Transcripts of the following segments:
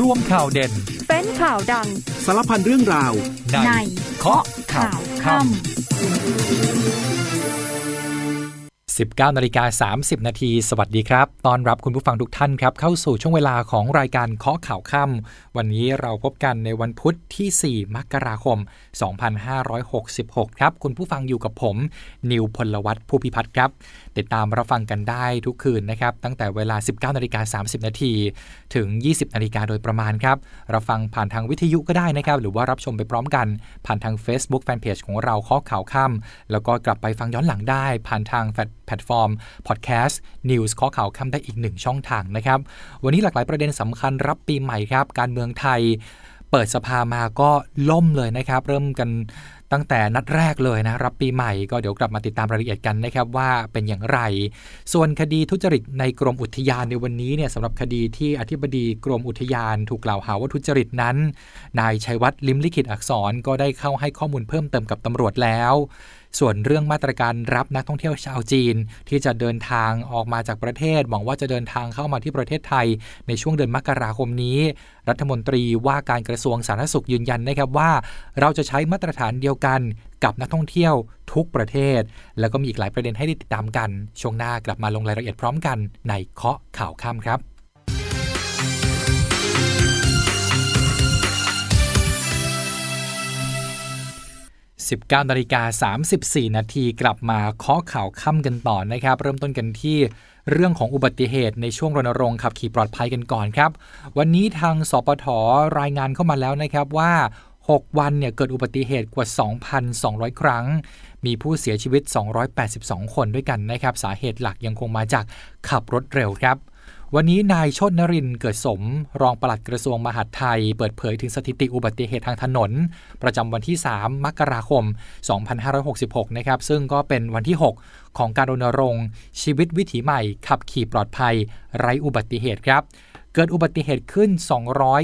ร่วมข่าวเด่น เป็นข่าวดัง สารพันเรื่องราว ในเคาะข่าวค่ำ19นาฬิกา30 นาที สวัสดีครับ ตอนรับคุณผู้ฟังทุกท่านครับ เข้าสู่ช่วงเวลาของรายการเคาะข่าวค่ำวันนี้เราพบกันในวันพุธที่ 4 มกราคม 2566 ครับ คุณผู้ฟังอยู่กับผม นิวพลวัตผู้พิพัฒน์ครับ ติดตามรับฟังกันได้ทุกคืนนะครับ ตั้งแต่เวลา 19นาฬิกา30 นาทีถึง 20นาฬิกาโดยประมาณครับเราฟังผ่านทางวิทยุก็ได้นะครับ หรือว่ารับชมไปพร้อมกัน ผ่านทาง Facebook Fanpage ของเราเคาะข่าวค่ำแล้วก็กลับไปฟังย้อนหลังได้ ผ่านทางแพลตฟอร์ม podcast news เคาะข่าวค่ำได้อีกหนึ่งช่องทางนะครับ วันนี้หลากหลายประเด็นสำคัญรับปีใหม่ครับ การเมืองไทย ปิดสภามาก็ล่มเลยนะครับ เริ่มกันตั้งแต่นัดแรกเลยนะ รับปีใหม่ก็เดี๋ยวกลับมาติดตามรายละเอียดกันนะครับว่าเป็นอย่างไร ส่วนคดีทุจริตในกรมอุทยานในวันนี้เนี่ยสำหรับคดีที่อธิบดีกรมอุทยานถูกกล่าวหาว่าทุจริตนั้น นายชัยวัฒน์ลิมลิขิตอักษรก็ได้เข้าให้ข้อมูลเพิ่มเติมกับตำรวจแล้ว ส่วนเรื่องมาตรการรับนักท่องเที่ยวชาวจีน ที่จะเดินทางออกมาจากประเทศหวังว่าจะเดินทางเข้ามาที่ประเทศไทย ในช่วงเดือนมกราคมนี้ รัฐมนตรีว่าการกระทรวงสาธารณสุขยืนยันนะครับว่า เราจะใช้มาตรฐานเดียวกันกับนักท่องเที่ยวทุกประเทศ แล้วก็มีอีกหลายประเด็นให้ได้ติดตามกัน ช่วงหน้ากลับมาลงรายละเอียดพร้อมกันในเคาะข่าวค่ำครับ 19นาฬิกา34 นาทีกลับมาเคาะข่าวค่ำกันต่อนะครับ เริ่มต้นกันที่เรื่องของอุบัติเหตุในช่วงรณรงค์ขับขี่ปลอดภัยกันก่อนครับ วันนี้ทางสปทรายงานเข้ามาแล้วนะครับว่า 6 วันเนี่ยเกิดอุบัติเหตุกว่า 2,200 ครั้ง มีผู้เสียชีวิต 282 คนด้วยกันนะครับ สาเหตุหลักยังคงมาจากขับรถเร็วครับ วันนี้นายชนนรินเกิดสม รองปลัดกระทรวงมหาดไทย เปิดเผยถึงสถิติอุบัติเหตุทางถนน ประจำวันที่ 3 มกราคม 2566 นะครับ ซึ่งก็เป็นวันที่ 6 ของการรณรงค์ ชีวิตวิถีใหม่ ขับขี่ปลอดภัย ไร้อุบัติเหตุครับ เกิดอุบัติเหตุขึ้น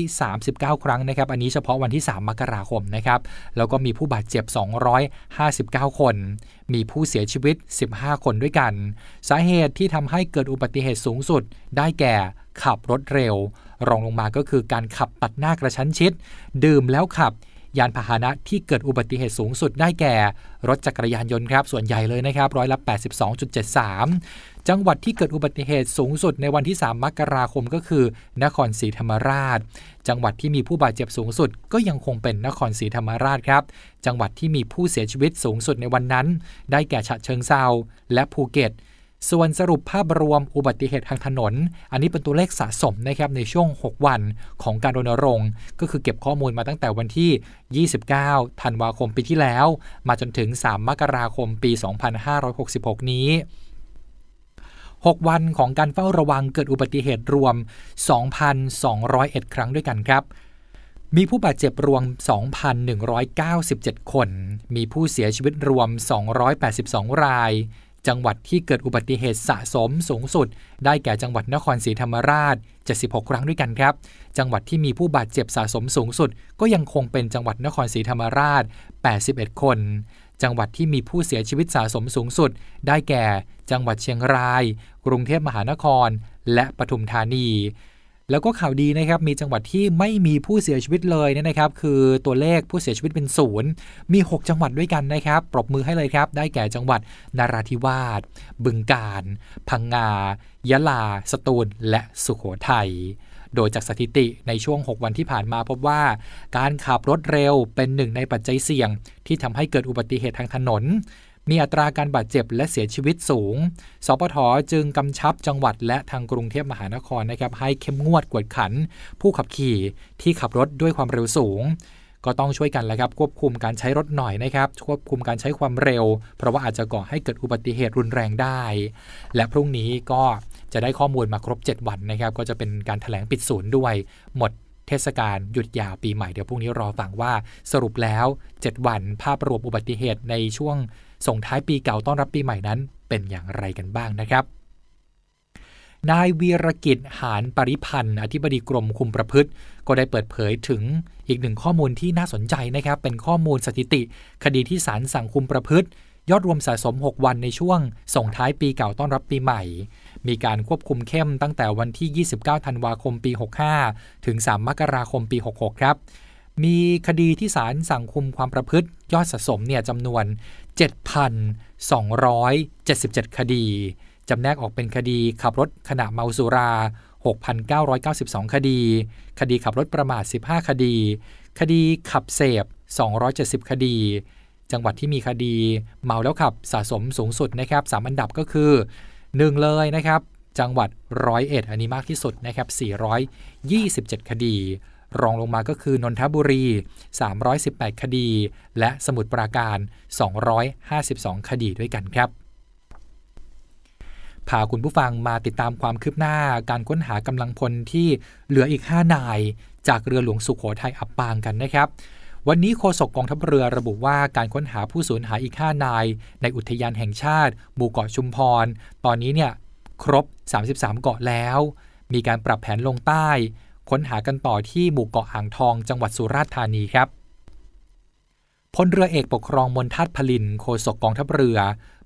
239 ครั้งนะครับ อันนี้เฉพาะวันที่ 3 มกราคมนะครับ แล้วก็มีผู้บาดเจ็บ 259 คน มีผู้เสียชีวิต 15 คนด้วยกัน สาเหตุที่ทำให้เกิดอุบัติเหตุสูงสุด ได้แก่ขับรถเร็ว รองลงมาก็คือการขับตัดหน้ากระชั้นชิด ดื่มแล้วขับ ยานพาหนะที่เกิดอุบัติเหตุสูงสุดได้แก่ รถจักรยานยนต์ครับส่วนใหญ่เลยนะครับร้อยละ 82.73 จังหวัดที่เกิดอุบัติเหตุสูงสุดในวันที่ 3 มกราคมก็คือ นครศรีธรรมราช จังหวัดที่มีผู้บาดเจ็บสูงสุด ก็ยังคงเป็นนครศรีธรรมราชครับ จังหวัดที่มีผู้เสียชีวิตสูงสุดในวันนั้น ได้แก่ฉะเชิงเซาและภูเก็ต ส่วนสรุปภาพรวมอุบัติเหตุทางถนน อันนี้เป็นตัวเลขสะสมนะครับในช่วง 6 วันของการรณรงค์ ก็คือเก็บข้อมูลมาตั้งแต่วันที่ 29 ธันวาคมปีที่แล้ว มาจนถึง 3 มกราคมปี 2566 นี้ 6 วันของการเฝ้าระวังเกิดอุบัติเหตุรวม 2,201 ครั้งด้วยกันครับมีผู้บาดเจ็บรวม 2,197 คน มีผู้เสียชีวิตรวม 282 ราย จังหวัดที่เกิดอุบัติเหตุสะสมสูงสุด ได้แก่จังหวัดนครศรีธรรมราช 76 ครั้งด้วยกันครับ จังหวัดที่มีผู้บาดเจ็บสะสมสูงสุด ก็ยังคงเป็นจังหวัดนครศรีธรรมราช 81 คน จังหวัดที่มีผู้เสียชีวิตสะสมสูงสุด ได้แก่ จังหวัดเชียงราย กรุงเทพมหานคร และปทุมธานี แล้วก็ข่าวดีนะครับมีจังหวัดที่ไม่มีผู้เสียชีวิตเลยนะครับ คือตัวเลขผู้เสียชีวิตเป็นศูนย์มี 6 จังหวัดด้วยกันนะครับ ปรบมือให้เลยครับ ได้แก่จังหวัดนาราธิวาสบึงกาฬพังงายะลา สตูล และสุขโขทัยโดยจากสถิติในช่วง 6 วันที่ผ่านมาพบว่า การขับรถเร็วเป็นหนึ่งในปัจจัยเสี่ยง ที่ทำให้เกิดอุบัติเหตุทางถนน มีอัตราการบาดเจ็บและเสียชีวิตสูง สปทจึงกำชับจังหวัดและทางกรุงเทพมหานครนะครับให้เข้มงวดกวดขัน ผู้ขับขี่ที่ขับรถด้วยความเร็วสูง ก็ต้องช่วยกันแหละครับควบคุมการใช้รถหน่อยนะครับควบคุมการใช้ความเร็ว เพราะว่าอาจจะก่อให้เกิดอุบัติเหตุรุนแรงได้ และพรุ่งนี้ก็จะได้ข้อมูลมาครบ 7 วันนะครับ ก็จะเป็นการถแถลงปิดศูนย์ด้วย หมดเทศกาลหยุดยาวปีใหม่เดี๋ยวพรุ่งนี้รอฟังว่าสรุปแล้ว 7 วันภาพรวมอุบัติเหตุในช่วง ส่งท้ายปีเก่าต้อนรับปีใหม่นั้นเป็นอย่างไรกันบ้างนะครับนายวีรกิจหานปริพันธ์อธิบดีกรมคุมประพฤติ ก็ได้เปิดเผยถึงอีกหนึ่งข้อมูลที่น่าสนใจนะครับ เป็นข้อมูลสถิติ คดีที่ศาลสั่งคุมประพฤติ ยอดรวมสะสม 6 วันในช่วง ส่งท้ายปีเก่าต้อนรับปีใหม่ มีการควบคุมเข้มตั้งแต่วันที่ 29 ธันวาคมปี 65 ถึง 3 มกราคมปี 66 ครับ มีคดีที่ศาลสั่งคุมความประพฤติ ยอดสะสมเนี่ยจำนวน 7,277 คดี จำแนกออกเป็นคดีขับรถขณะเมาสุรา 6,992 คดี คดีขับรถประมาท 15 คดี คดีขับเสพ 270 คดี จังหวัดที่มีคดี เมาแล้วขับสะสมสูงสุดนะครับ3อันดับก็คือ 1 เลยนะครับ จังหวัดร้อยเอ็ดอันนี้มากที่สุดนะครับ427 คดี รองลงมาก็คือนนทบุรี 318 คดี และสมุทรปราการ 252 คดีด้วยกันครับพาคุณผู้ฟังมาติดตามความคืบหน้าการค้นหากำลังพลที่เหลืออีก 5 นาย จากเรือหลวงสุขโขทัยอับปางกันนะครับ วันนี้โฆษกกองทัพเรือระบุว่าการค้นหาผู้สูญหายอีก 5 นาย ในอุทยานแห่งชาติหมู่เกาะชุมพร ตอนนี้เนี่ยครบ 33 เกาะแล้ว มีการปรับแผนลงใต้ ค้นหากันต่อที่หมู่เกาะอ่างทองจังหวัดสุราษฎร์ธานีครับพลเรือเอกปกครองมนทัศพลินโฆษกกองทัพเรือ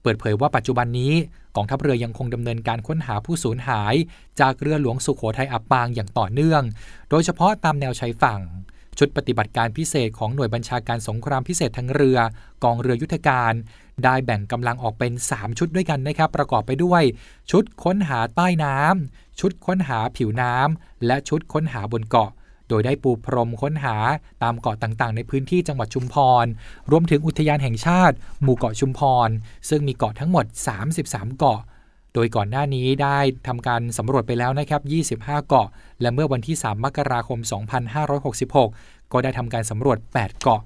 เปิดเผยว่าปัจจุบันนี้กองทัพเรือยังคงดำเนินการค้นหาผู้สูญหาย จากเรือหลวงสุขโขทัยอับปางอย่างต่อเนื่อง โดยเฉพาะตามแนวชายฝั่ง ชุดปฏิบัติการพิเศษของหน่วยบัญชาการสงครามพิเศษทางเรือ กองเรือยุทธการ ได้แบ่งกำลังออกเป็น 3 ชุดด้วยกันนะครับ ประกอบไปด้วย ชุดค้นหาใต้น้ำชุดค้นหาผิวน้ำและชุดค้นหาบนเกาะ โดยได้ปูพรมค้นหาตามเกาะต่างๆ ในพื้นที่จังหวัดชุมพร รวมถึงอุทยานแห่งชาติ หมู่เกาะชุมพร ซึ่งมีเกาะทั้งหมด 33 เกาะ โดยก่อนหน้านี้ได้ทำการสำรวจไปแล้วนะครับ 25 เกาะ และเมื่อวันที่ 3 มกราคม 2566 ก็ได้ทำการสำรวจ 8 เกาะ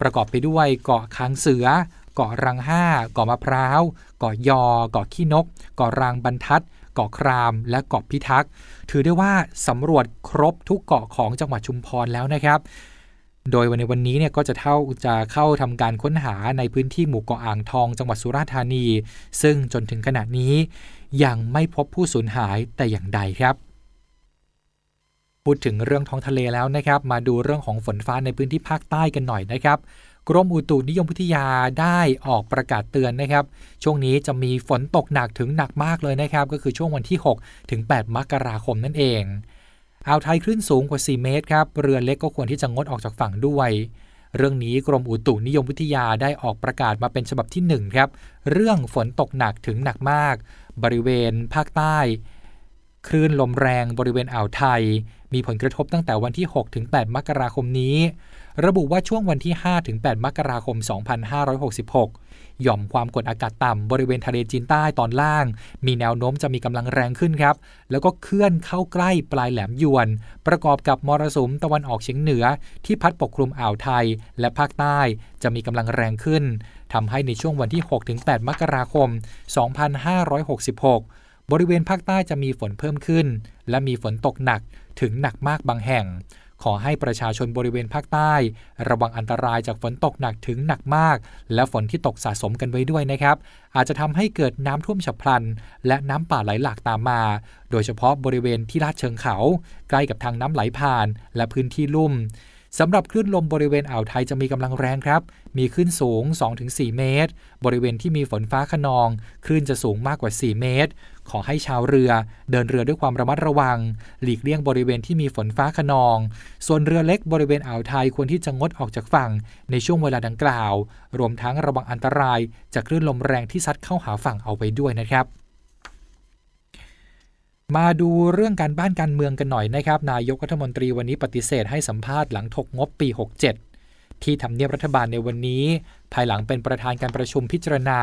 ประกอบไปด้วยเกาะค้างเสือ เกาะรังห้าเกาะมะพร้าว เกาะยอ เกาะขี้นก เกาะรางบรรทัด เกาะคราม และเกาะพิทักษ์ ถือได้ว่าสำรวจครบทุกเกาะของจังหวัดชุมพรแล้วนะครับ โดยวันในวันนี้เนี่ยก็จะเท่าจะเข้าทำการค้นหาในพื้นที่หมู่เกาะอ่างทอง จังหวัดสุราษฎร์ธานี ซึ่งจนถึงขณะนี้ ยังไม่พบผู้สูญหายแต่อย่างใดครับพูดถึงเรื่องท้องทะเลแล้วนะครับ มาดูเรื่องของฝนฟ้าในพื้นที่ภาคใต้กันหน่อยนะครับ กรมอุตุนิยมวิทยาได้ออกประกาศเตือนนะครับ ช่วงนี้จะมีฝนตกหนักถึงหนักมากเลยนะครับ ก็คือช่วงวันที่ 6 ถึง 8 มกราคมนั่นเอง อ่าวไทยคลื่นสูงกว่า 4 เมตรครับ เรือเล็กก็ควรที่จะงดออกจากฝั่งด้วย เรื่องนี้กรมอุตุนิยมวิทยาได้ออกประกาศมาเป็นฉบับที่ 1 ครับ เรื่องฝนตกหนักถึงหนักมาก บริเวณภาคใต้คลื่นลมแรงบริเวณอ่าวไทย มีผลกระทบตั้งแต่วันที่ 6 ถึง 8 มกราคมนี้ ระบุว่าช่วงวันที่ 5 ถึง 8 มกราคม 2566 หย่อมความกดอากาศต่ำบริเวณทะเลจีนใต้ตอนล่าง มีแนวโน้มจะมีกำลังแรงขึ้นครับ แล้วก็เคลื่อนเข้าใกล้ปลายแหลมยวน ประกอบกับมรสุมตะวันออกเฉียงเหนือ ที่พัดปกคลุมอ่าวไทย และภาคใต้จะมีกำลังแรงขึ้นทำให้ในช่วงวันที่ 6-8 มกราคม 2566บริเวณภาคใต้จะมีฝนเพิ่มขึ้น และมีฝนตกหนักถึงหนักมากบางแห่ง ขอให้ประชาชนบริเวณภาคใต้ ระวังอันตรายจากฝนตกหนักถึงหนักมาก และฝนที่ตกสะสมกันไว้ด้วยนะครับ อาจจะทำให้เกิดน้ำท่วมฉับพลัน และน้ำป่าไหลหลากตามมา โดยเฉพาะบริเวณที่ลาดเชิงเขา ใกล้กับทางน้ำไหลผ่าน และพื้นที่ลุ่มสำหรับคลื่นลมบริเวณอ่าวไทยจะมีกำลังแรงครับ มีคลื่นสูง 2-4 เมตร บริเวณที่มีฝนฟ้าขนอง คลื่นจะสูงมากกว่า 4 เมตร ขอให้ชาวเรือเดินเรือด้วยความระมัดระวัง หลีกเลี่ยงบริเวณที่มีฝนฟ้าขนอง ส่วนเรือเล็กบริเวณอ่าวไทยควรที่จะงดออกจากฝั่งในช่วงเวลาดังกล่าว รวมทั้งระวังอันตราย จากคลื่นลมแรงที่ซัดเข้าหาฝั่งเอาไปด้วยนะครับมาดูเรื่องการบ้านการเมืองกันหน่อยนะครับ นายกรัฐมนตรีวันนี้ปฏิเสธให้สัมภาษณ์หลังถกงบปี 67 ที่ทำเนียบรัฐบาลในวันนี้ ภายหลังเป็นประธานการประชุมพิจารณา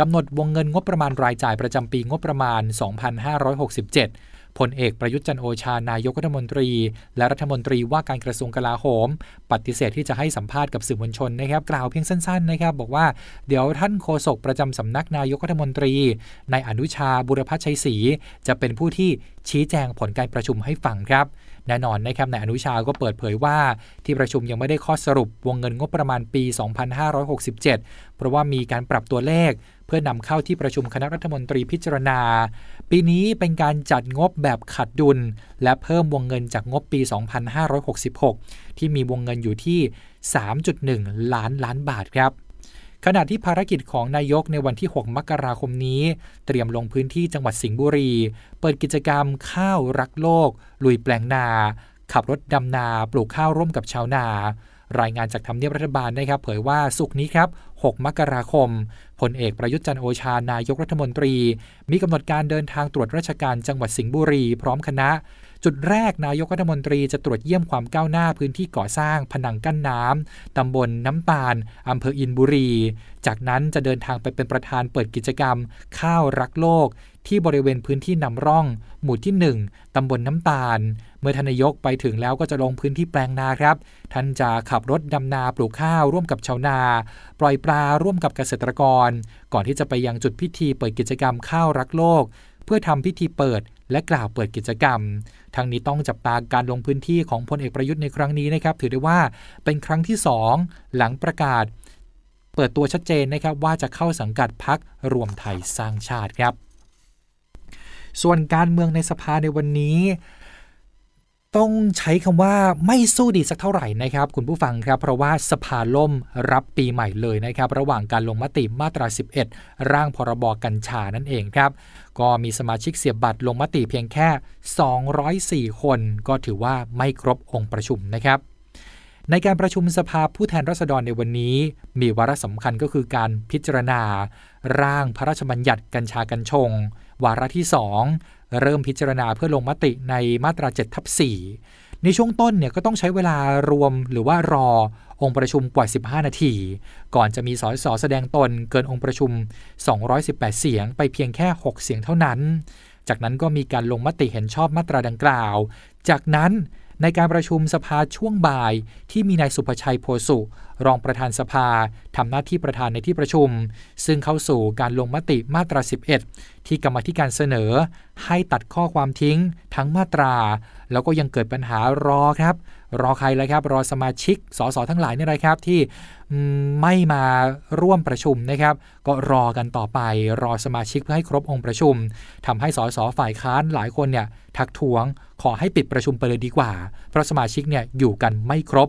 กำหนดวงเงินงบประมาณรายจ่ายประจำปีงบประมาณ 2567พลเอกประยุทธ์จันโอชานายกรัฐมนตรี และรัฐมนตรีว่าการกระทรวงกลาโหม ปฏิเสธที่จะให้สัมภาษณ์กับสื่อมวลชนนะครับ กล่าวเพียงสั้นๆนะครับ บอกว่าเดี๋ยวท่านโฆษกประจำสำนักนายกรัฐมนตรีในอนุชาบุรพชชัยศรีจะเป็นผู้ที่ชี้แจงผลการประชุมให้ฟังครับ แน่นอนนะครับนายอนุชาก็เปิดเผยว่าที่ประชุมยังไม่ได้ข้อสรุปวงเงินงบประมาณปี 2567 เพราะว่ามีการปรับตัวเลขเพื่อนำเข้าที่ประชุมคณะรัฐมนตรีพิจารณา ปีนี้เป็นการจัดงบแบบขัดดุล และเพิ่มวงเงินจากงบปี 2566 ที่มีวงเงินอยู่ที่ 3.1 ล้านล้านบาทครับ ขณะที่ภารกิจของนายกในวันที่ 6 มกราคมนี้ เตรียมลงพื้นที่จังหวัดสิงห์บุรี เปิดกิจกรรมข้าวรักโลก ลุยแปลงนา ขับรถดำนาปลูกข้าวร่วมกับชาวนารายงานจากทำเนียบรัฐบาลนะครับ เผยว่าสุกนี้ครับ 6 มกราคม พลเอกประยุทธ์จันโอชานายกรัฐมนตรี มีกำหนดการเดินทางตรวจราชการจังหวัดสิงห์บุรี พร้อมคณะ จุดแรกนายกรัฐมนตรีจะตรวจเยี่ยมความก้าวหน้าพื้นที่ก่อสร้างผนังกั้นน้ำตำบลน้ำตาลอำเภออินบุรี จากนั้นจะเดินทางไปเป็นประธานเปิดกิจกรรม ข้าวรักโลก ที่บริเวณพื้นที่นำร่อง หมู่ที่ 1ตำบลน้ำตาล เมื่อทนายกไปถึงแล้วก็จะลงพื้นที่แปลงนาครับ ท่านจะขับรถดำนาปลูกข้าวร่วมกับชาวนา ปล่อยปลาร่วมกับเกษตรกร ก่อนที่จะไปยังจุดพิธีเปิดกิจกรรมข้าวรักโลก เพื่อทำพิธีเปิด และกล่าวเปิดกิจกรรม ทั้งนี้ต้องจับตาการลงพื้นที่ของพลเอกประยุทธ์ในครั้งนี้นะครับ ถือได้ว่าเป็นครั้งที่ 2 หลังประกาศ เปิดตัวชัดเจนนะครับว่าจะเข้าสังกัดพักรวมไทยสร้างชาติครับ ส่วนการเมืองในสภาในวันนี้ต้องใช้คำว่าไม่สู้ดีสักเท่าไหร่นะครับ คุณผู้ฟังครับ เพราะว่าสภาล่มรับปีใหม่เลยนะครับ ระหว่างการลงมติมาตรา 11 ร่างพรบกัญชานั่นเองครับ ก็มีสมาชิกเสียบบัตรลงมติเพียงแค่ 204 คน ก็ถือว่าไม่ครบองค์ประชุมนะครับ ในการประชุมสภาผู้แทนราษฎรในวันนี้ มีวาระสำคัญก็คือการพิจารณา ร่างพระราชบัญญัติกัญชากัญชง วาระที่ 2 เริ่มพิจารณาเพื่อลงมติในมาตรา7ทับ4ในช่วงต้นเนี่ยก็ต้องใช้เวลารวมหรือว่ารอ องค์ประชุมกว่า 15 นาที ก่อนจะมีสสแสดงตนเกินองค์ประชุม 218 เสียงไปเพียงแค่ 6 เสียงเท่านั้น จากนั้นก็มีการลงมติเห็นชอบมาตราดังกล่าว จากนั้นในการประชุมสภาช่วงบ่ายที่มีนายสุภชัยโพสุ รองประธานสภาทำหน้าที่ประธานในที่ประชุม ซึ่งเข้าสู่การลงมติมาตรา 11 ที่กรรมธิการเสนอ ให้ตัดข้อความทิ้งทั้งมาตรา แล้วก็ยังเกิดปัญหารอครับ รอใครเลยครับ รอสมาชิกสสทั้งหลายนี่แหละครับที่ไม่มาร่วมประชุมนะครับ ก็รอกันต่อไป รอสมาชิกเพื่อให้ครบองค์ประชุมทำให้สสฝ่ายค้านหลายคนเนี่ยทักท้วงขอให้ปิดประชุมไปเลยดีกว่า เพราะสมาชิกเนี่ยอยู่กันไม่ครบ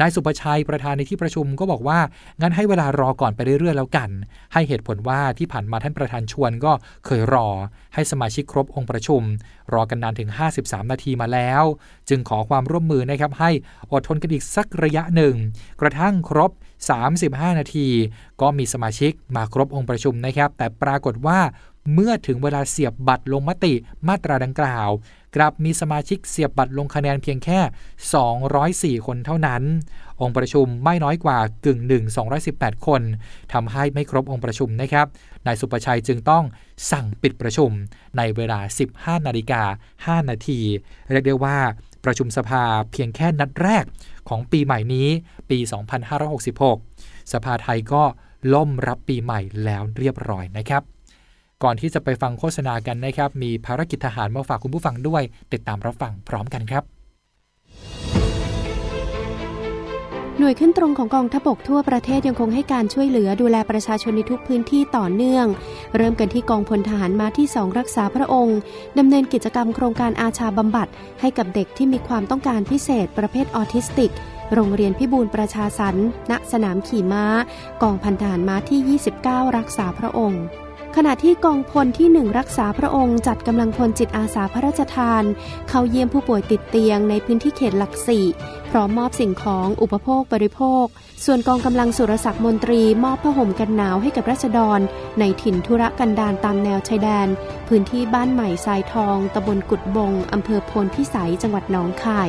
นายสุประชัยประธานในที่ประชุมก็บอกว่า งั้นให้เวลารอก่อนไปเรื่อยๆแล้วกัน ให้เหตุผลว่าที่ผ่านมาท่านประธานชวนก็เคยรอ ให้สมาชิกครบองค์ประชุม รอกันนานถึง 53 นาทีมาแล้ว จึงขอความร่วมมือนะครับให้อดทนกันอีกสักระยะหนึ่ง กระทั่งครบ 35 นาที ก็มีสมาชิกมาครบองค์ประชุมนะครับ แต่ปรากฏว่าเมื่อถึงเวลาเสียบบัตรลงมติมาตราดังกล่าว กลับมีสมาชิกเสียบบัตรลงคะแนนเพียงแค่ 204 คนเท่านั้น องค์ประชุมไม่น้อยกว่ากึ่งหนึ่ง218 คนทำให้ไม่ครบองค์ประชุมนะครับนายสุประชัยจึงต้องสั่งปิดประชุมในเวลา 15 นาฬิกา 5 นาที เรียกได้ว่าประชุมสภาเพียงแค่นัดแรกของปีใหม่นี้ปี 2566 สภาไทยก็ล่มรับปีใหม่แล้วเรียบร้อยนะครับ ก่อนที่จะไปฟังโฆษณากันนะครับ มีภารกิจทหารมาฝากคุณผู้ฟังด้วย ติดตามรับฟังพร้อมกันครับ หน่วยขึ้นตรงของกองทัพบกทั่วประเทศยังคงให้การช่วยเหลือดูแลประชาชนในทุกพื้นที่ต่อเนื่อง เริ่มกันที่กองพลทหารมาที่สองรักษาพระองค์ดำเนินกิจกรรมโครงการอาชาบำบัด ให้กับเด็กที่มีความต้องการพิเศษ ประเภทออทิสติกโรงเรียนพิบูลประชาสรรณสนามขี่ม้า กองพันทหารม้าที่ 29 รักษาพระองค์ ขณะที่กองพลที่หนึ่งรักษาพระองค์จัดกำลังพลจิตอาสาพระราชทาน เข้าเยี่ยมผู้ป่วยติดเตียงในพื้นที่เขตหลักสี่พร้อมมอบสิ่งของอุปโภคบริโภค ส่วนกองกำลังสุรศักดิ์มนตรีมอบผ้าห่มกันหนาวให้กับรัษฎร ในถิ่นธุรกันดารตามแนวชายแดน พื้นที่บ้านใหม่ทรายทองตำบลกุดบงอำเภอโพนพิสัยจังหวัดหนองคาย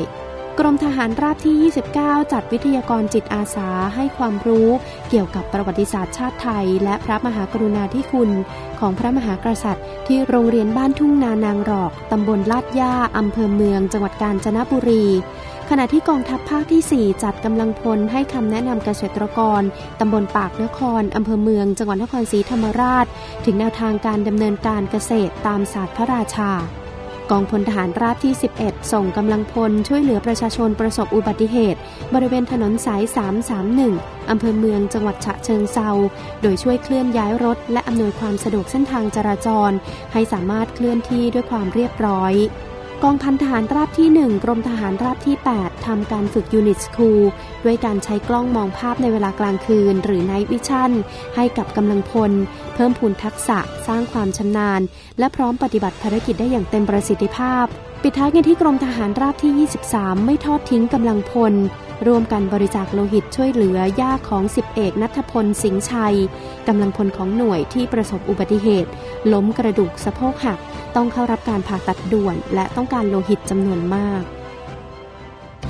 กรมทหารราบที่ 29 จัดวิทยากรจิตอาสาให้ความรู้เกี่ยวกับประวัติศาสตร์ชาติไทย และพระมหากรุณาธิคุณ ของพระมหากษัตริย์ ที่โรงเรียนบ้านทุ่งนานางรอก ตำบลลาดย่าอำเภอเมือง จังหวัดกาญจนบุรี ขณะที่กองทัพภาคที่ 4 จัดกำลังพลให้คำแนะนำเกษตรกรตำบลปากนครอำเภอเมือง จังหวัดนครศรีธรรมราช ถึงแนวทางการดำเนินการเกษตรตามศาสตร์พระราชา กองพลทหารราบที่ 11 ส่งกำลังพลช่วยเหลือประชาชนประสบอุบัติเหตุ บริเวณถนนสาย 331 อำเภอเมืองจังหวัดฉะเชิงเทรา โดยช่วยเคลื่อนย้ายรถ และอำนวยความสะดวกเส้นทางจราจร ให้สามารถเคลื่อนที่ด้วยความเรียบร้อย กองพันทหารราบที่ 1 กรมทหารราบที่ 8ทำการฝึก unit school ด้วยการใช้กล้องมองภาพในเวลากลางคืน หรือ night vision ให้กับกำลังพล เพิ่มพูนทักษะสร้างความชำนาญ และพร้อมปฏิบัติภารกิจได้อย่างเต็มประสิทธิภาพ ปิดท้ายกันที่กรมทหารราบที่ 23 ไม่ทอดทิ้งกำลังพล ร่วมกันบริจาคโลหิตช่วยเหลือย่าของสิบเอกนัทพลสิงห์ชัยกำลังพลของหน่วยที่ประสบอุบัติเหตุ ล้มกระดูกสะโพกหัก ต้องเข้ารับการผ่าตัดด่วน และต้องการโลหิตจำนวนมาก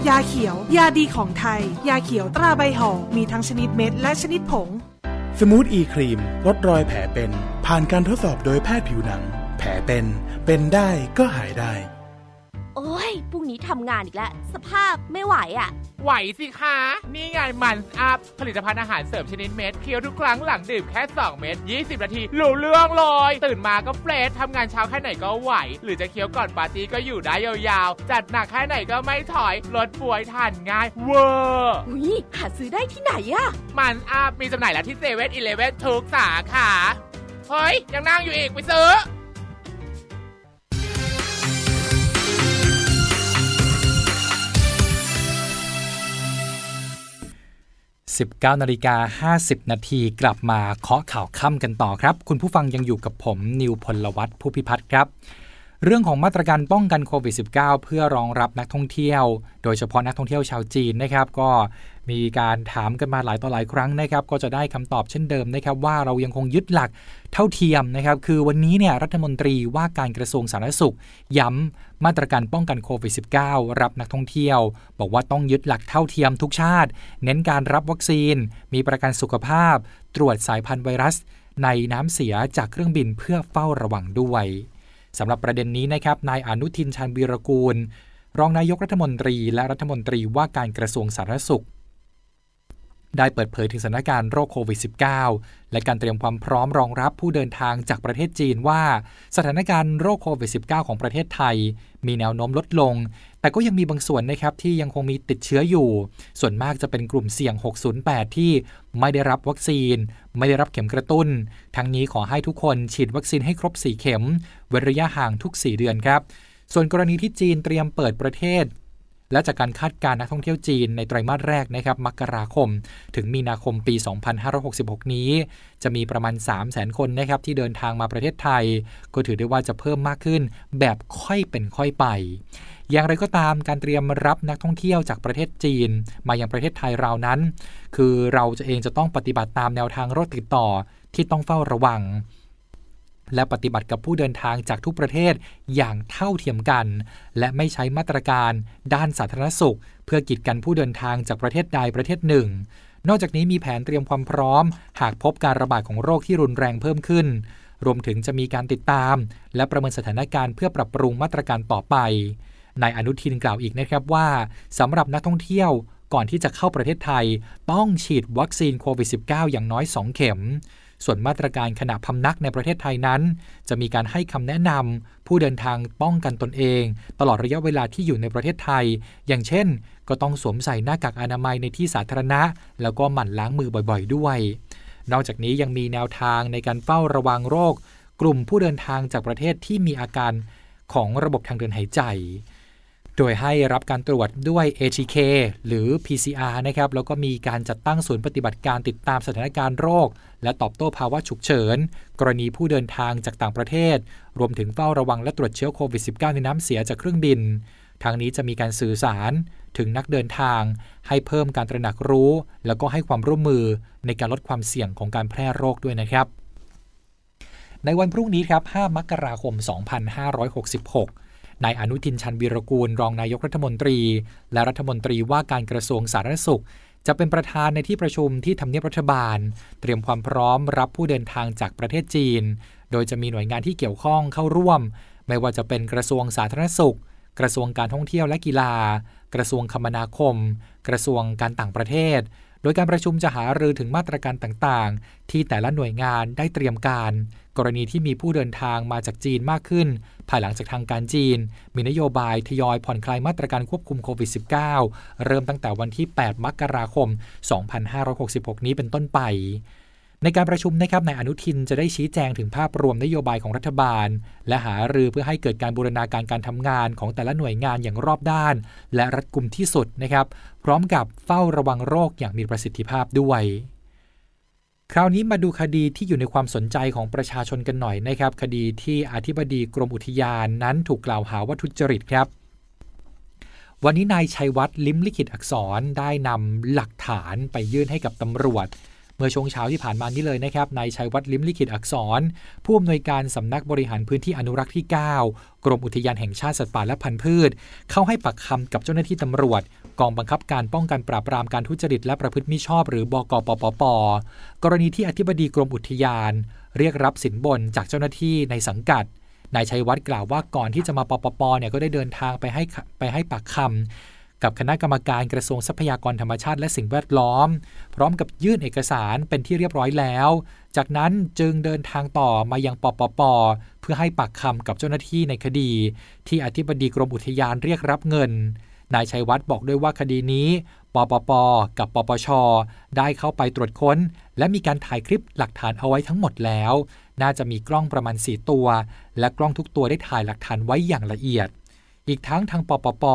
ยาเขียว ยาดีของไทย ยาเขียวตราใบห่อมีทั้งชนิดเม็ดและชนิดผง สมูทอีครีมลดรอยแผลเป็น ผ่านการทดสอบโดยแพทย์ผิวหนัง แผลเป็น เป็นได้ก็หายได้ โอ้ยพรุ่งนี้ทำงานอีกแล้ว สภาพไม่ไหวอะ่ะ ไหวสิคะ นี่ไงมันอัพ ผลิตภัณฑ์อาหารเสริมชนิดเม็ดเคี้ยวทุกครั้งหลังดื่มแค่ 2 เม็ด20 นาทีรู้เรื่องเลย ตื่นมาก็ fresh ทำงานเช้าแค่ไหนก็ไหว หรือจะเคี้ยวก่อนปาร์ตี้ก็อยู่ได้ยาวๆ จัดหนักแค่ไหนก็ไม่ถอยรสบ๊วยทานง่ายเวอร์ร์อุ้ยหาซื้อได้ที่ไหนอะมันอัพมีจำหน่ายแล้วที่เซเว่นอีเลฟเว่นทุกสาขา เฮ้ยยังนั่งอยู่อีกไปซื้อ 19นาฬิกา50 นาทีกลับมาเคาะข่าวค่ำกันต่อครับ คุณผู้ฟังยังอยู่กับผมนิวพลวัตผู้พิพัฒน์ครับ เรื่องของมาตรการป้องกันโควิด -19 เพื่อรองรับนักท่องเที่ยว โดยเฉพาะนักท่องเที่ยวชาวจีนนะครับ ก็ มีการถามกันมาหลายต่อหลายครั้งนะครับ ก็จะได้คำตอบเช่นเดิมนะครับ ว่าเรายังคงยึดหลักเท่าเทียมนะครับ คือวันนี้เนี่ยรัฐมนตรีว่าการกระทรวงสาธารณสุข ย้ำมาตรการป้องกันโควิด -19 รับนักท่องเที่ยว บอกว่าต้องยึดหลักเท่าเทียมทุกชาติ เน้นการรับวัคซีน มีประกันสุขภาพ ตรวจสายพันธุ์ไวรัส ในน้ำเสียจากเครื่องบินเพื่อเฝ้าระวังด้วยสำหรับประเด็นนี้นะครับนายอนุทินชาญวีรกูล รองนายกรัฐมนตรี และรัฐมนตรีว่าการกระทรวงสาธารณสุข ได้เปิดเผยถึงสถานการณ์โรคโควิด -19 และการเตรียมความพร้อมรองรับผู้เดินทางจากประเทศจีนว่า สถานการณ์โรคโควิด -19 ของประเทศไทย มีแนวโน้มลดลง แต่ก็ยังมีบางส่วนนะครับที่ยังคงมีติดเชื้ออยู่ ส่วนมากจะเป็นกลุ่มเสี่ยง 608 ที่ไม่ได้รับวัคซีน ไม่ได้รับเข็มกระตุ้น ทั้งนี้ขอให้ทุกคนฉีดวัคซีนให้ครบ 4 เข็ม เว้นระยะห่างทุก 4 เดือนครับ ส่วนกรณีที่จีนเตรียมเปิดประเทศ และจากการคาดการณ์นักท่องเที่ยวจีนในไตรมาสแรกนะครับมกราคม ถึงมีนาคมปี 2566 นี้ จะมีประมาณ 3 0 0 0 0 0 คนนะครับที่เดินทางมาประเทศไทย ก็ถือได้ว่าจะเพิ่มมากขึ้น แบบค่อยเป็นค่อยไปอย่างไรก็ตามการเตรียมรับนักท่องเที่ยวจากประเทศจีน มายังประเทศไทยเรานั้น คือเราจะเองจะต้องปฏิบัติตามแนวทางโรคติดต่อที่ต้องเฝ้าระวัง และปฏิบัติกับผู้เดินทางจากทุกประเทศอย่างเท่าเทียมกัน และไม่ใช้มาตรการด้านสาธารณสุข เพื่อกีดกันผู้เดินทางจากประเทศใดประเทศหนึ่ง นอกจากนี้มีแผนเตรียมความพร้อม หากพบการระบาดของโรคที่รุนแรงเพิ่มขึ้น รวมถึงจะมีการติดตาม และประเมินสถานการณ์เพื่อปรับปรุงมาตรการต่อไปนายอนุทินกล่าวอีกนะครับว่าสำหรับนักท่องเที่ยวก่อนที่จะเข้าประเทศไทย ต้องฉีดวัคซีนโควิด -19 อย่างน้อย 2 เข็ม ส่วนมาตรการขณะพำนักในประเทศไทยนั้น จะมีการให้คำแนะนำผู้เดินทางป้องกันตนเอง ตลอดระยะเวลาที่อยู่ในประเทศไทย อย่างเช่น ก็ต้องสวมใส่หน้ากากอนามัยในที่สาธารณะ แล้วก็หมั่นล้างมือบ่อยๆ ด้วย นอกจากนี้ยังมีแนวทางในการเฝ้าระวังโรค กลุ่มผู้เดินทางจากประเทศที่มีอาการของระบบทางเดินหายใจ โดยให้รับการตรวจด้วย ATK หรือ PCR นะครับแล้วก็มีการจัดตั้งศูนย์ปฏิบัติการติดตามสถานการณ์โรค และตอบโต้ภาวะฉุกเฉิน กรณีผู้เดินทางจากต่างประเทศ รวมถึงเฝ้าระวังและตรวจเชื้อโควิด -19 ในน้ำเสียจากเครื่องบิน ทางนี้จะมีการสื่อสารถึงนักเดินทาง ให้เพิ่มการตระหนักรู้ แล้วก็ให้ความร่วมมือในการลดความเสี่ยงของการแพร่โรคด้วยนะครับ ในวันพรุ่งนี้ครับ 5 มกราคม 2566 นายอนุทินชันวีรกูล รองนายกรัฐมนตรี และรัฐมนตรีว่าการกระทรวงสาธารณสุข จะเป็นประธานในที่ประชุมที่ทำเนียบรัฐบาล เตรียมความพร้อมรับผู้เดินทางจากประเทศจีน โดยจะมีหน่วยงานที่เกี่ยวข้องเข้าร่วม ไม่ว่าจะเป็นกระทรวงสาธารณสุข กระทรวงการท่องเที่ยวและกีฬา กระทรวงคมนาคม กระทรวงการต่างประเทศโดยการประชุมจะหารือถึงมาตรการต่างๆ ที่แต่ละหน่วยงานได้เตรียมการ กรณีที่มีผู้เดินทางมาจากจีนมากขึ้น ภายหลังจากทางการจีน มีนโยบายทยอยผ่อนคลายมาตรการควบคุมโควิด -19 เริ่มตั้งแต่วันที่ 8 มกราคม 2566 นี้เป็นต้นไปในการประชุมนะครับนายอนุทินจะได้ชี้แจงถึงภาพรวมนโยบายของรัฐบาล และหารือเพื่อให้เกิดการบูรณาการการทำงานของแต่ละหน่วยงานอย่างรอบด้าน และรัดกุมที่สุดนะครับ พร้อมกับเฝ้าระวังโรคอย่างมีประสิทธิภาพด้วย คราวนี้มาดูคดีที่อยู่ในความสนใจของประชาชนกันหน่อยนะครับ คดีที่อธิบดีกรมอุทยานนั้นถูกกล่าวหาว่าทุจริตครับ วันนี้นายชัยวัฒน์ลิ้มลิขิตอักษรได้นำหลักฐานไปยื่นให้กับตำรวจ เมื่อช่วงเช้าที่ผ่านมานี้เลยนะครับนายชัยวัฒน์ลิมลิขิตอักษร ผู้อำนวยการสำนักบริหารพื้นที่อนุรักษ์ที่ 9 กรมอุทยานแห่งชาติสัตว์ป่าและพันธุ์พืช เข้าให้ปักคำกับเจ้าหน้าที่ตำรวจ กองบังคับการป้องกันปราบปรามการทุจริตและประพฤติมิชอบ หรือ บกปปป กรณีที่อธิบดีกรมอุทยาน เรียกรับสินบนจากเจ้าหน้าที่ในสังกัดนายชัยวัฒน์กล่าวว่าก่อนที่จะมาปปปเนี่ยก็ได้เดินทางไปให้ไปให้ปักคำ กับคณะกรรมการกระทรวงทรัพยากรธรรมชาติและสิ่งแวดล้อม พร้อมกับยื่นเอกสารเป็นที่เรียบร้อยแล้ว จากนั้นจึงเดินทางต่อมายังปปป เพื่อให้ปากคำกับเจ้าหน้าที่ในคดี ที่อธิบดีกรมอุทยานเรียกรับเงิน นายชัยวัฒน์บอกด้วยว่าคดีนี้ ปปป กับปปช ได้เข้าไปตรวจค้น และมีการถ่ายคลิปหลักฐานเอาไว้ทั้งหมดแล้ว น่าจะมีกล้องประมาณ 4 ตัว และกล้องทุกตัวได้ถ่ายหลักฐานไว้อย่างละเอียด อีกทั้งทางปปป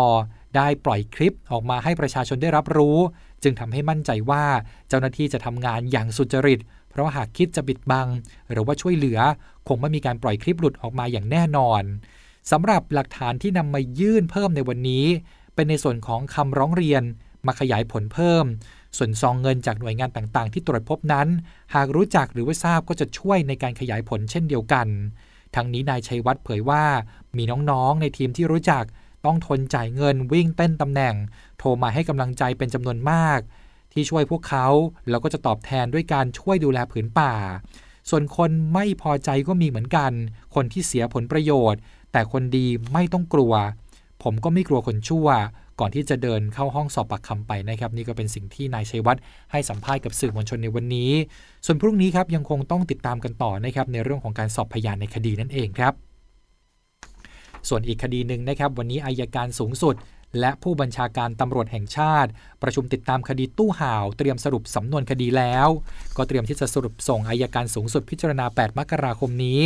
ได้ปล่อยคลิปออกมาให้ประชาชนได้รับรู้ จึงทำให้มั่นใจว่าเจ้าหน้าที่จะทำงานอย่างสุจริต เพราะหากคิดจะบิดบัง หรือว่าช่วยเหลือ คงไม่มีการปล่อยคลิปหลุดออกมาอย่างแน่นอนสำหรับหลักฐานที่นำมายื่นเพิ่มในวันนี้ เป็นในส่วนของคำร้องเรียนมาขยายผลเพิ่ม ส่วนซองเงินจากหน่วยงานต่างๆ ที่ตรวจพบนั้น หากรู้จักหรือว่าทราบก็จะช่วยในการขยายผลเช่นเดียวกัน ทั้งนี้นายชัยวัฒน์เผยว่า มีน้องๆ ในทีมที่รู้จัก ต้องทนจ่ายเงินวิ่งเต้นตำแหน่ง โทรมาให้กำลังใจเป็นจำนวนมาก ที่ช่วยพวกเขาแล้วก็จะตอบแทนด้วยการช่วยดูแลผืนป่า ส่วนคนไม่พอใจก็มีเหมือนกัน คนที่เสียผลประโยชน์ แต่คนดีไม่ต้องกลัว ผมก็ไม่กลัวคนชั่ว ก่อนที่จะเดินเข้าห้องสอบปากคำไปนะครับ นี่ก็เป็นสิ่งที่นายชัยวัฒน์ให้สัมภาษณ์กับสื่อมวลชนในวันนี้ ส่วนพรุ่งนี้ครับยังคงต้องติดตามกันต่อนะครับในเรื่องของการสอบพยานในคดีนั่นเองครับ ส่วนอีกคดีหนึ่งนะครับ วันนี้อายการสูงสุด และผู้บัญชาการตำรวจแห่งชาติ ประชุมติดตามคดีตู้ห่าว เตรียมสรุปสำนวนคดีแล้ว ก็เตรียมที่จะสรุปส่งอายการสูงสุดพิจารณา 8 มกราคมนี้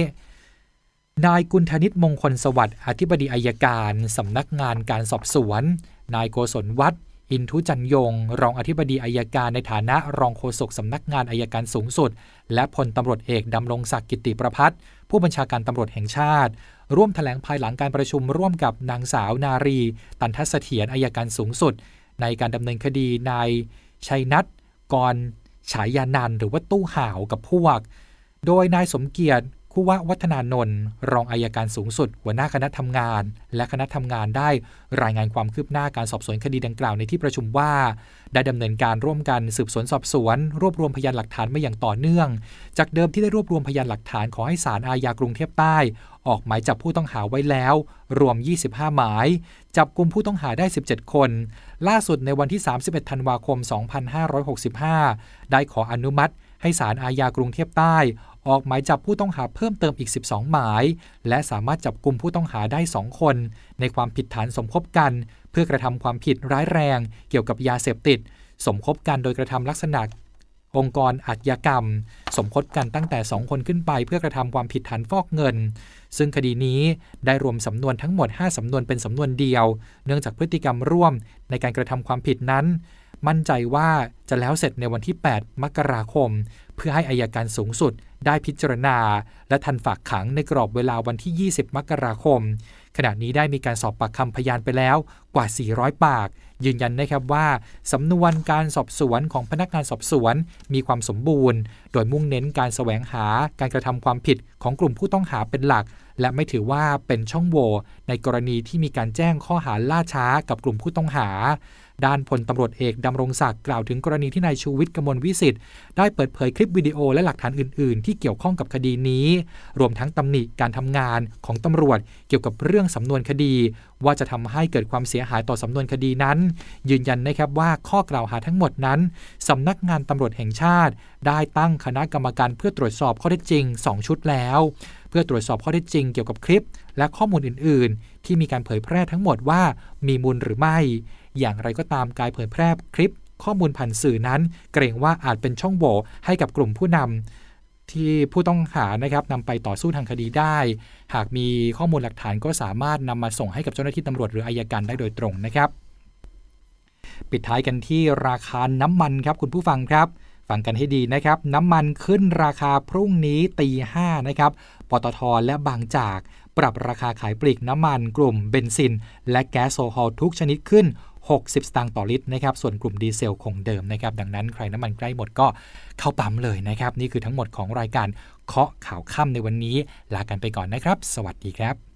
นายกุลธนิตมงคลสวัสดิ์อธิบดีอายการ สำนักงานการสอบสวน นายโกศลวัฒน์ อินทุจันยง รองอธิบดีอายการในฐานะรองโฆษกสำนักงานอายการสูงสุด และพลตำรวจเอกดำรงศักดิ์กิติประพัฒผู้บัญชาการตำรวจแห่งชาติ ร่วมถแถลงภายหลังการประชุมร่วมกับนางสาวนารี ตันทัศเถียรอายการสูงสุด ในการดำเนินคดีนายชัยนัทกรฉายานันหรือว่าตู้ห่าวกับพวก โดยนายสมเกียรติ คูววัฒนานนท์รองอายการสูงสุด หัวหน้าคณะทำงาน และคณะทำงานได้รายงานความคืบหน้าการสอบสวนคดีดังกล่าวในที่ประชุมว่า ได้ดำเนินการร่วมกันสืบสวนสอบสวน รวบรวมพยานหลักฐานมาอย่างต่อเนื่อง จากเดิมที่ได้รวบรวมพยานหลักฐานขอให้ศาลอาญากรุงเทพใต้ ออกหมายจับผู้ต้องหาไว้แล้ว รวม 25 หมาย จับกลุ่มผู้ต้องหาได้ 17 คน ล่าสุดในวันที่ 31 ธันวาคม 2565 ได้ขออนุมัติให้ศาลอาญากรุงเทพใต้ ออกหมายจับผู้ต้องหาเพิ่มเติมอีก 12 หมาย และสามารถจับกลุ่มผู้ต้องหาได้ 2 คน ในความผิดฐานสมคบกัน เพื่อกระทำความผิดร้ายแรง เกี่ยวกับยาเสพติด สมคบกันโดยกระทำลักษณะองค์กรอาชญากรรม สมคบกันตั้งแต่ 2 คนขึ้นไป เพื่อกระทำความผิดฐานฟอกเงิน ซึ่งคดีนี้ได้รวมสำนวนทั้งหมด 5 สำนวนเป็นสำนวนเดียว เนื่องจากพฤติกรรมร่วมในการกระทำความผิดนั้น มั่นใจว่าจะแล้วเสร็จในวันที่ 8 มกราคม เพื่อให้อายการสูงสุดได้พิจารณา และทันฝากขังในกรอบเวลาวันที่ 20 มกราคม ขณะนี้ได้มีการสอบปากคำพยานไปแล้วกว่า 400 ปาก ยืนยันนะครับว่าสำนวนการสอบสวนของพนักงานสอบสวนมีความสมบูรณ์ โดยมุ่งเน้นการแสวงหาการกระทำความผิดของกลุ่มผู้ต้องหาเป็นหลัก และไม่ถือว่าเป็นช่องโหว่ในกรณีที่มีการแจ้งข้อหาล่าช้ากับกลุ่มผู้ต้องหา ด้านพลตำรวจเอกดำรงศักดิ์กล่าวถึงกรณีที่นายชูวิทย์กมลวิสิทธิ์ได้เปิดเผยคลิปวิดีโอและหลักฐานอื่น ๆ ที่เกี่ยวข้องกับคดีนี้ รวมทั้งตำหนิการทำงานของตำรวจเกี่ยวกับเรื่องสำนวนคดี ว่าจะทำให้เกิดความเสียหายต่อสำนวนคดีนั้น ยืนยันนะครับว่าข้อกล่าวหาทั้งหมดนั้นสำนักงานตำรวจแห่งชาติ ได้ตั้งคณะกรรมการเพื่อตรวจสอบข้อเท็จจริง 2 ชุดแล้ว เพื่อตรวจสอบข้อเท็จจริงเกี่ยวกับคลิป และข้อมูลอื่น ๆ ที่มีการเผยแพร่ทั้งหมดว่ามีมูลหรือไม่ อย่างไรก็ตามการเผยแพร่คลิปข้อมูลผ่านสื่อนั้น เกรงว่าอาจเป็นช่องโหว่ให้กับกลุ่มผู้นำที่ผู้ต้องหานะครับนำไปต่อสู้ทางคดีได้ หากมีข้อมูลหลักฐานก็สามารถนำมาส่งให้กับเจ้าหน้าที่ตำรวจหรืออายการได้โดยตรงนะครับ ปิดท้ายกันที่ราคาน้ำมันครับคุณผู้ฟังครับฟังกันให้ดีนะครับ น้ำมันขึ้นราคาพรุ่งนี้ตีห้านะครับ ปตทและบางจาก ปรับราคาขายปลีกน้ำมันกลุ่มเบนซิน และแก๊สโซฮอลทุกชนิดขึ้น 60 สตางค์ต่อลิตรนะครับ ส่วนกลุ่มดีเซลคงเดิมนะครับ ดังนั้นใครน้ำมันใกล้หมดก็เข้าปั๊มเลยนะครับ นี่คือทั้งหมดของรายการเคาะข่าวค่ำในวันนี้ ลากันไปก่อนนะครับ สวัสดีครับ